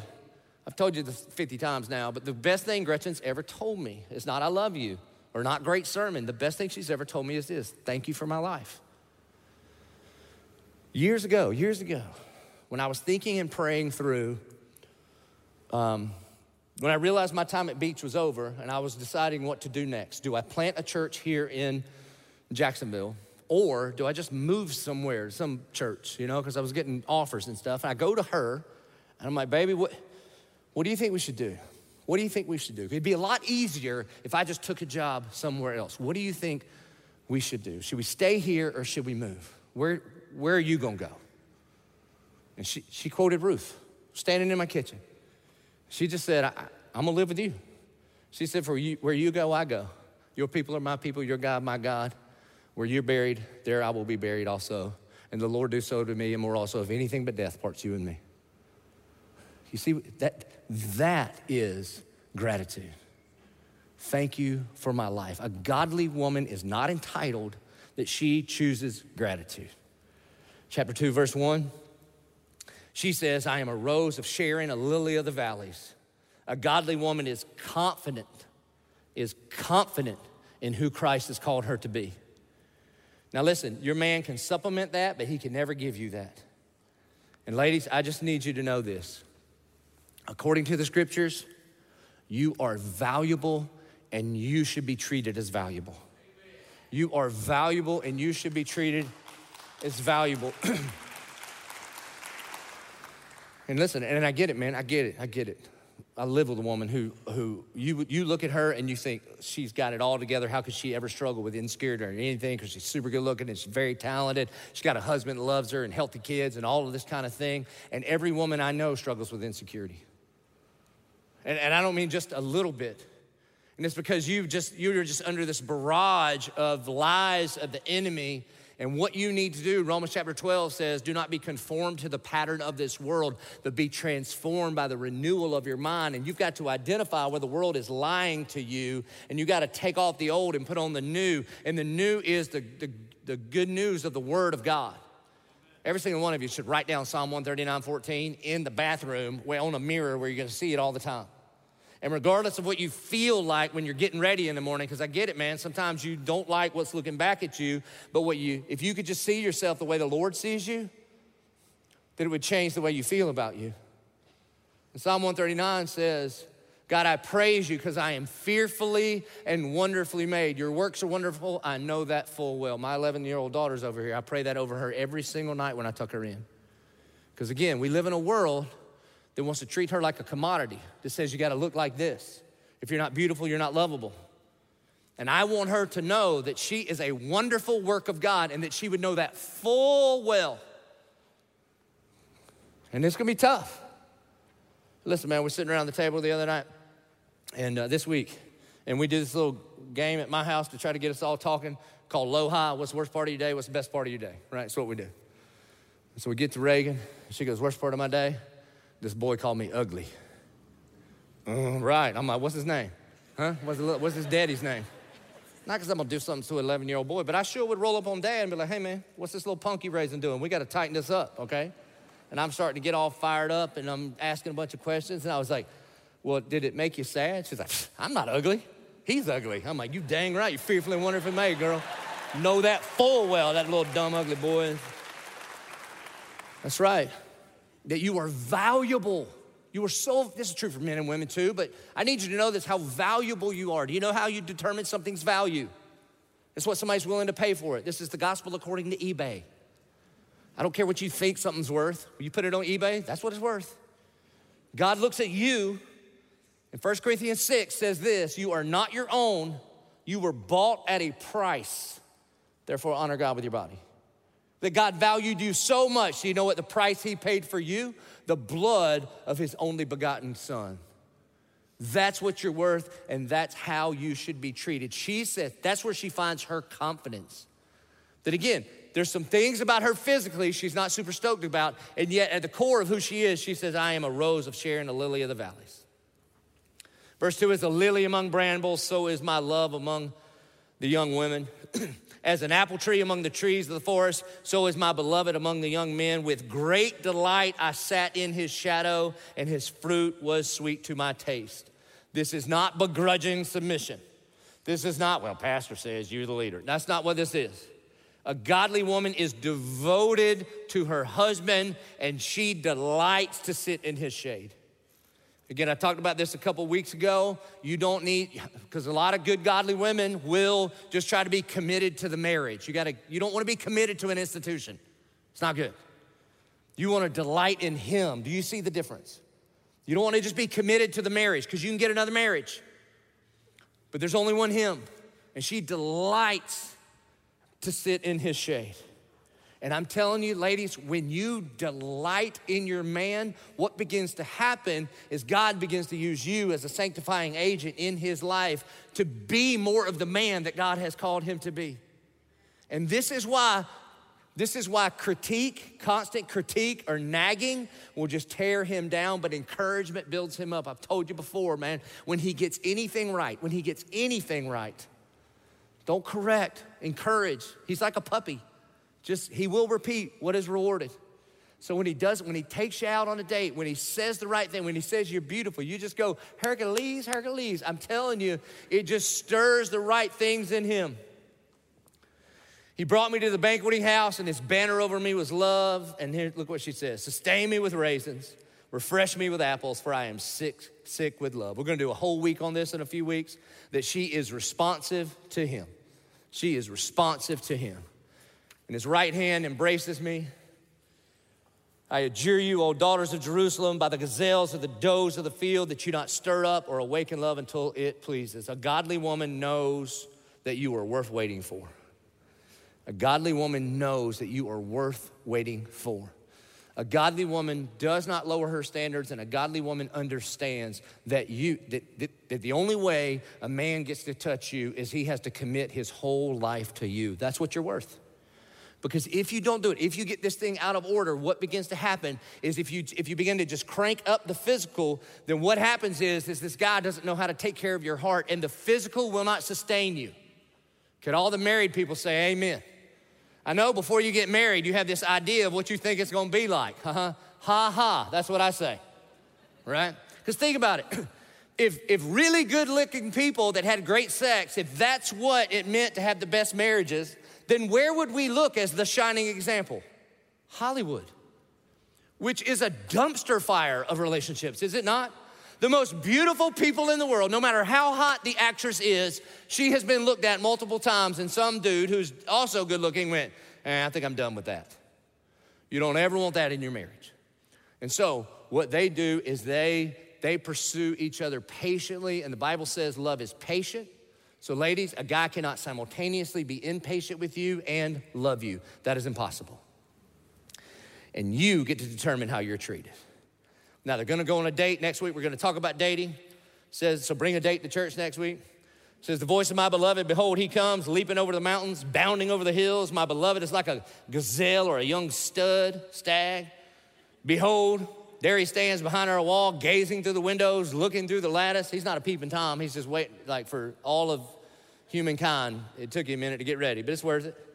I've told you this 50 times now, but the best thing Gretchen's ever told me is not I love you or not great sermon. The best thing she's ever told me is this thank you for my life. Years ago, years ago, when I was thinking and praying through, um, when I realized my time at Beach was over and I was deciding what to do next, do I plant a church here in Jacksonville? Or do I just move somewhere, some church, you know, because I was getting offers and stuff. And I go to her and I'm like, baby, what, what do you think we should do? What do you think we should do? It'd be a lot easier if I just took a job somewhere else. What do you think we should do? Should we stay here or should we move? Where, where are you gonna go? And she, she quoted Ruth, standing in my kitchen. She just said, I, am gonna live with you. She said, For you, where you go, I go. Your people are my people, your God, my God. Where you're buried, there I will be buried also. And the Lord do so to me and more also, if anything but death parts you and me. You see, that, that is gratitude. Thank you for my life. A godly woman is not entitled that she chooses gratitude. Chapter 2, verse 1. She says, I am a rose of Sharon, a lily of the valleys. A godly woman is confident, is confident in who Christ has called her to be. Now, listen, your man can supplement that, but he can never give you that. And, ladies, I just need you to know this. According to the scriptures, you are valuable and you should be treated as valuable. You are valuable and you should be treated as valuable. and listen, and I get it, man. I get it. I get it. I live with a woman who, who you, you look at her and you think she's got it all together. How could she ever struggle with insecurity or anything? Because she's super good looking and she's very talented. She's got a husband that loves her and healthy kids and all of this kind of thing. And every woman I know struggles with insecurity. And, and I don't mean just a little bit. And it's because you just you're just under this barrage of lies of the enemy. And what you need to do, Romans chapter 12 says, do not be conformed to the pattern of this world, but be transformed by the renewal of your mind. And you've got to identify where the world is lying to you, and you got to take off the old and put on the new. And the new is the, the, the good news of the Word of God. Every single one of you should write down Psalm 139 14 in the bathroom on a mirror where you're gonna see it all the time. And regardless of what you feel like when you're getting ready in the morning, because I get it, man, sometimes you don't like what's looking back at you, but what you, if you could just see yourself the way the Lord sees you, then it would change the way you feel about you. And Psalm 139 says, God, I praise you because I am fearfully and wonderfully made. Your works are wonderful. I know that full well. My 11 year old daughter's over here. I pray that over her every single night when I tuck her in. Because again, we live in a world that wants to treat her like a commodity, that says you got to look like this. If you're not beautiful, you're not lovable. And I want her to know that she is a wonderful work of God and that she would know that full well. And it's gonna be tough. Listen, man, we're sitting around the table the other night and uh, this week, and we did this little game at my house to try to get us all talking called Low High. What's the worst part of your day? What's the best part of your day? Right? That's what we do. So we get to Reagan, she goes, Worst part of my day? This boy called me ugly. Uh, right. I'm like, what's his name? Huh? What's, what's his daddy's name? Not because I'm gonna do something to an 11 year old boy, but I sure would roll up on dad and be like, hey man, what's this little punky raising doing? We gotta tighten this up, okay? And I'm starting to get all fired up and I'm asking a bunch of questions. And I was like, well, did it make you sad? She's like, I'm not ugly. He's ugly. I'm like, you dang right. You're fearfully and wonderfully made, girl. know that full well, that little dumb, ugly boy. That's right that you are valuable. You are so, this is true for men and women too, but I need you to know this how valuable you are. Do you know how you determine something's value? It's what somebody's willing to pay for it. This is the gospel according to eBay. I don't care what you think something's worth. You put it on eBay, that's what it's worth. God looks at you, and 1 Corinthians 6 says this You are not your own, you were bought at a price. Therefore, honor God with your body that God valued you so much. You know what the price He paid for you? The blood of His only begotten Son. That's what you're worth, and that's how you should be treated. She said that's where she finds her confidence. That again, there's some things about her physically she's not super stoked about, and yet at the core of who she is, she says, I am a rose of Sharon, a lily of the valleys. Verse 2 is a lily among brambles, so is my love among the young women. As an apple tree among the trees of the forest, so is my beloved among the young men. With great delight I sat in his shadow, and his fruit was sweet to my taste. This is not begrudging submission. This is not, well, Pastor says you're the leader. That's not what this is. A godly woman is devoted to her husband, and she delights to sit in his shade. Again, I talked about this a couple weeks ago. You don't need, because a lot of good, godly women will just try to be committed to the marriage. You gotta, you don't wanna be committed to an institution. It's not good. You wanna delight in Him. Do you see the difference? You don't wanna just be committed to the marriage, because you can get another marriage. But there's only one Him, and she delights to sit in His shade. And I'm telling you, ladies, when you delight in your man, what begins to happen is God begins to use you as a sanctifying agent in his life to be more of the man that God has called him to be. And this is why This is why critique, constant critique or nagging will just tear him down, but encouragement builds him up. I've told you before, man, when he gets anything right, when he gets anything right, don't correct, encourage. He's like a puppy. Just, he will repeat what is rewarded. So when he does, when he takes you out on a date, when he says the right thing, when he says you're beautiful, you just go, Hercules, Hercules. I'm telling you, it just stirs the right things in him. He brought me to the banqueting house, and his banner over me was love. And here, look what she says Sustain me with raisins, refresh me with apples, for I am sick, sick with love. We're gonna do a whole week on this in a few weeks that she is responsive to him. She is responsive to him. And his right hand embraces me. I adjure you, O daughters of Jerusalem, by the gazelles or the does of the field, that you not stir up or awaken love until it pleases. A godly woman knows that you are worth waiting for. A godly woman knows that you are worth waiting for. A godly woman does not lower her standards, and a godly woman understands that you that, that, that, the only way a man gets to touch you is he has to commit his whole life to you. That's what you're worth. Because if you don't do it, if you get this thing out of order, what begins to happen is if you if you begin to just crank up the physical, then what happens is, is this guy doesn't know how to take care of your heart, and the physical will not sustain you. Could all the married people say amen? I know before you get married, you have this idea of what you think it's gonna be like. Uh-huh. Ha ha, that's what I say, right? Because think about it. If, if really good looking people that had great sex, if that's what it meant to have the best marriages, then where would we look as the shining example? Hollywood, which is a dumpster fire of relationships, is it not? The most beautiful people in the world, no matter how hot the actress is, she has been looked at multiple times, and some dude who's also good looking went, eh, I think I'm done with that. You don't ever want that in your marriage. And so, what they do is they they pursue each other patiently, and the Bible says love is patient. So, ladies, a guy cannot simultaneously be impatient with you and love you. That is impossible. And you get to determine how you're treated. Now, they're gonna go on a date next week. We're gonna talk about dating. says, so bring a date to church next week says, The voice of my beloved, behold, he comes, leaping over the mountains, bounding over the hills. My beloved is like a gazelle or a young stud, stag. Behold, there he stands behind our wall, gazing through the windows, looking through the lattice. He's not a peeping Tom. He's just waiting, like, for all of humankind. It took him a minute to get ready, but it's worth it.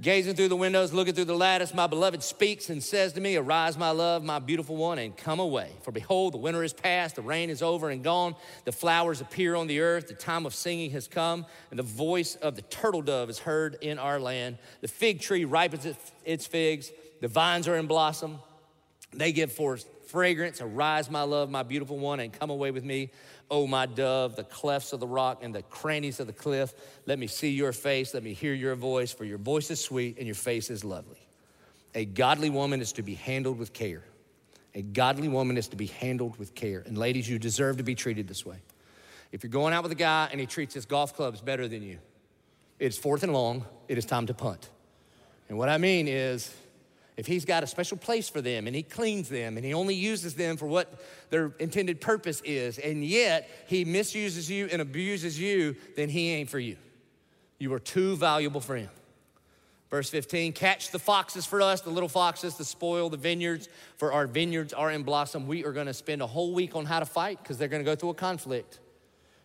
Gazing through the windows, looking through the lattice, my beloved speaks and says to me, Arise, my love, my beautiful one, and come away. For behold, the winter is past, the rain is over and gone, the flowers appear on the earth, the time of singing has come, and the voice of the turtle dove is heard in our land. The fig tree ripens its figs, the vines are in blossom, they give forth fragrance. Arise, my love, my beautiful one, and come away with me. O my dove, the clefts of the rock and the crannies of the cliff. Let me see your face. Let me hear your voice, for your voice is sweet and your face is lovely. A godly woman is to be handled with care. A godly woman is to be handled with care. And ladies, you deserve to be treated this way. If you're going out with a guy and he treats his golf clubs better than you, it's fourth and long, it is time to punt. And what I mean is, if he's got a special place for them and he cleans them and he only uses them for what their intended purpose is, and yet he misuses you and abuses you, then he ain't for you. You are too valuable for him. Verse 15, catch the foxes for us, the little foxes to spoil the vineyards, for our vineyards are in blossom. We are gonna spend a whole week on how to fight because they're gonna go through a conflict.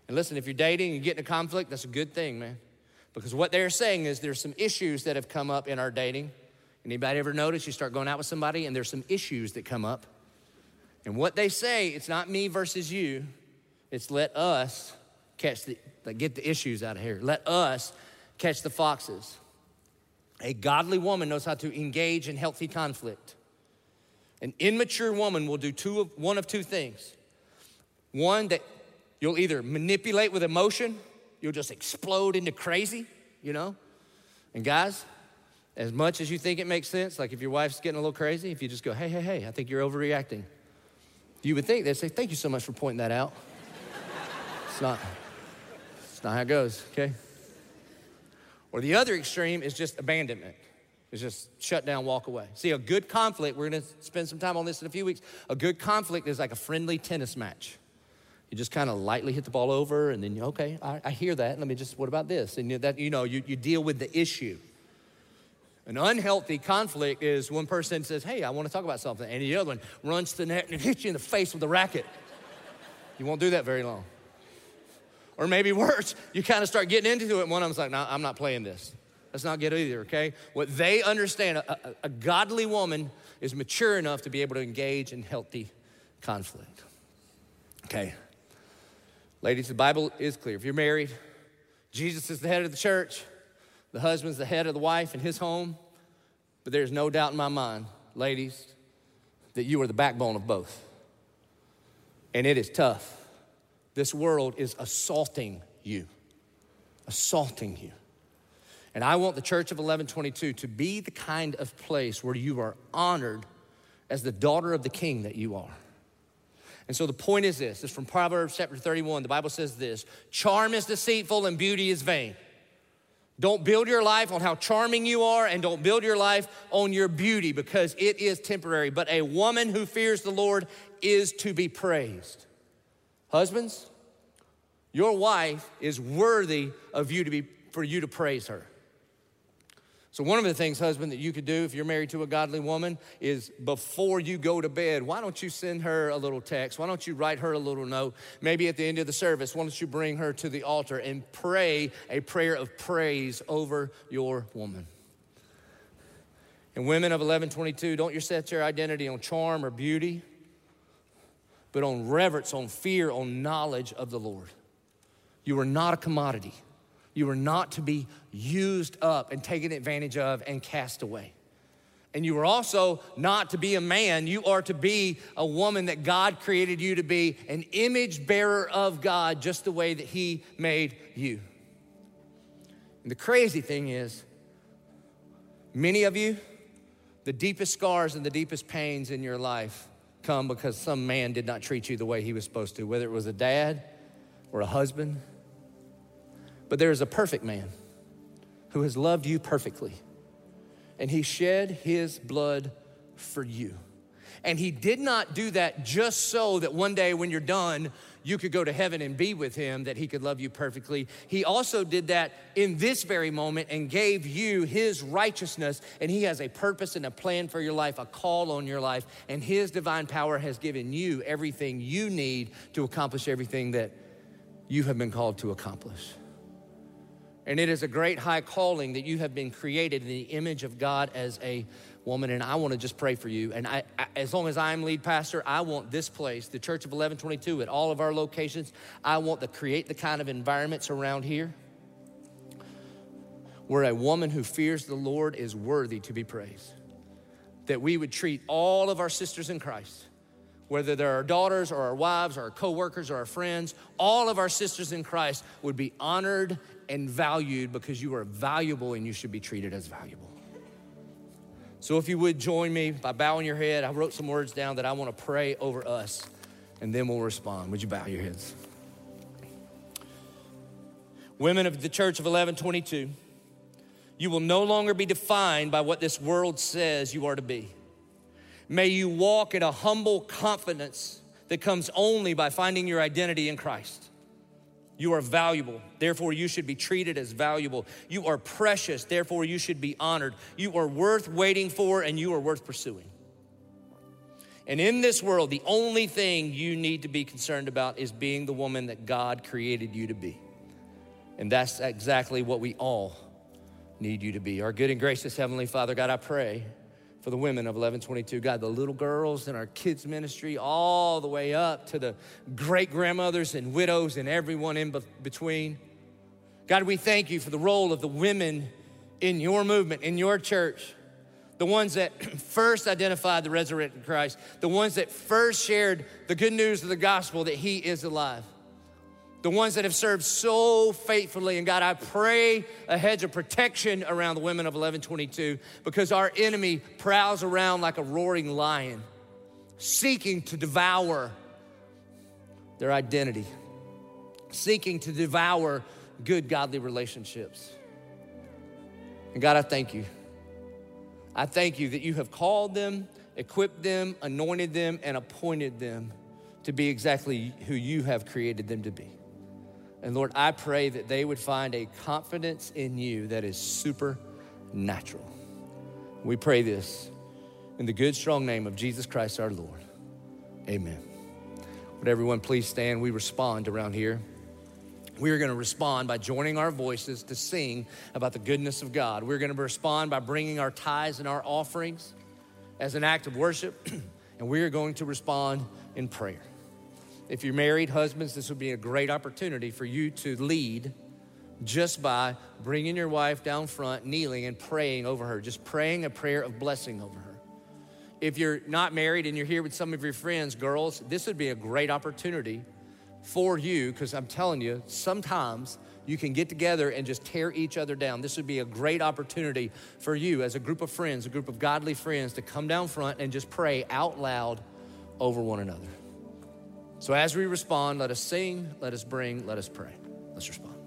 And listen, if you're dating and getting a conflict, that's a good thing, man. Because what they're saying is there's some issues that have come up in our dating Anybody ever notice you start going out with somebody and there's some issues that come up? And what they say, it's not me versus you, it's let us catch the, get the issues out of here. Let us catch the foxes. A godly woman knows how to engage in healthy conflict. An immature woman will do two of, one of two things. One, that you'll either manipulate with emotion, you'll just explode into crazy, you know? And guys, as much as you think it makes sense, like if your wife's getting a little crazy, if you just go, hey, hey, hey, I think you're overreacting, you would think they'd say, thank you so much for pointing that out. it's not, it's not how it goes, okay? Or the other extreme is just abandonment. It's just shut down, walk away. See, a good conflict, we're gonna spend some time on this in a few weeks. A good conflict is like a friendly tennis match. You just kind of lightly hit the ball over, and then, you, okay, I, I hear that. Let me just, what about this? And that, you know, you, you deal with the issue. An unhealthy conflict is one person says, Hey, I want to talk about something, and the other one runs to the net and hits you in the face with a racket. You won't do that very long. Or maybe worse, you kind of start getting into it, and one of them's like, No, I'm not playing this. Let's not get either, okay? What they understand, a, a, a godly woman is mature enough to be able to engage in healthy conflict. Okay. Ladies, the Bible is clear. If you're married, Jesus is the head of the church, the husband's the head of the wife in his home. But there's no doubt in my mind, ladies, that you are the backbone of both. And it is tough. This world is assaulting you, assaulting you. And I want the Church of 1122 to be the kind of place where you are honored as the daughter of the king that you are. And so the point is this this is from Proverbs chapter 31. The Bible says this charm is deceitful and beauty is vain. Don't build your life on how charming you are, and don't build your life on your beauty because it is temporary. But a woman who fears the Lord is to be praised. Husbands, your wife is worthy of you to be for you to praise her. So, one of the things, husband, that you could do if you're married to a godly woman is before you go to bed, why don't you send her a little text? Why don't you write her a little note? Maybe at the end of the service, why don't you bring her to the altar and pray a prayer of praise over your woman? And women of 1122, don't you set your identity on charm or beauty, but on reverence, on fear, on knowledge of the Lord. You are not a commodity. You are not to be used up and taken advantage of and cast away. And you are also not to be a man, you are to be a woman that God created you to be, an image bearer of God, just the way that He made you. And the crazy thing is, many of you, the deepest scars and the deepest pains in your life come because some man did not treat you the way he was supposed to, whether it was a dad or a husband but there is a perfect man who has loved you perfectly, and he shed his blood for you. And he did not do that just so that one day when you're done, you could go to heaven and be with him, that he could love you perfectly. He also did that in this very moment and gave you his righteousness. And he has a purpose and a plan for your life, a call on your life. And his divine power has given you everything you need to accomplish everything that you have been called to accomplish. And it is a great high calling that you have been created in the image of God as a woman. And I want to just pray for you. And I, as long as I'm lead pastor, I want this place, the Church of 1122, at all of our locations, I want to create the kind of environments around here where a woman who fears the Lord is worthy to be praised. That we would treat all of our sisters in Christ whether they're our daughters or our wives or our coworkers or our friends, all of our sisters in Christ would be honored and valued because you are valuable and you should be treated as valuable. So, if you would join me by bowing your head, I wrote some words down that I want to pray over us and then we'll respond. Would you bow your heads? Women of the Church of 1122, you will no longer be defined by what this world says you are to be. May you walk in a humble confidence that comes only by finding your identity in Christ. You are valuable, therefore, you should be treated as valuable. You are precious, therefore, you should be honored. You are worth waiting for, and you are worth pursuing. And in this world, the only thing you need to be concerned about is being the woman that God created you to be. And that's exactly what we all need you to be. Our good and gracious Heavenly Father, God, I pray for the women of 1122. God, the little girls in our kids' ministry, all the way up to the great grandmothers and widows and everyone in between. God, we thank you for the role of the women in your movement, in your church. The ones that first identified the resurrected Christ, the ones that first shared the good news of the gospel that he is alive the ones that have served so faithfully. And God, I pray a hedge of protection around the women of 1122 because our enemy prowls around like a roaring lion, seeking to devour their identity, seeking to devour good, godly relationships. And God, I thank you. I thank you that you have called them, equipped them, anointed them, and appointed them to be exactly who you have created them to be. And Lord, I pray that they would find a confidence in you that is supernatural. We pray this in the good, strong name of Jesus Christ our Lord. Amen. Would everyone please stand? We respond around here. We are going to respond by joining our voices to sing about the goodness of God. We're going to respond by bringing our tithes and our offerings as an act of worship, and we are going to respond in prayer. If you're married, husbands, this would be a great opportunity for you to lead just by bringing your wife down front, kneeling, and praying over her, just praying a prayer of blessing over her. If you're not married and you're here with some of your friends, girls, this would be a great opportunity for you because I'm telling you, sometimes you can get together and just tear each other down. This would be a great opportunity for you as a group of friends, a group of godly friends, to come down front and just pray out loud over one another. So as we respond, let us sing, let us bring, let us pray. Let's respond.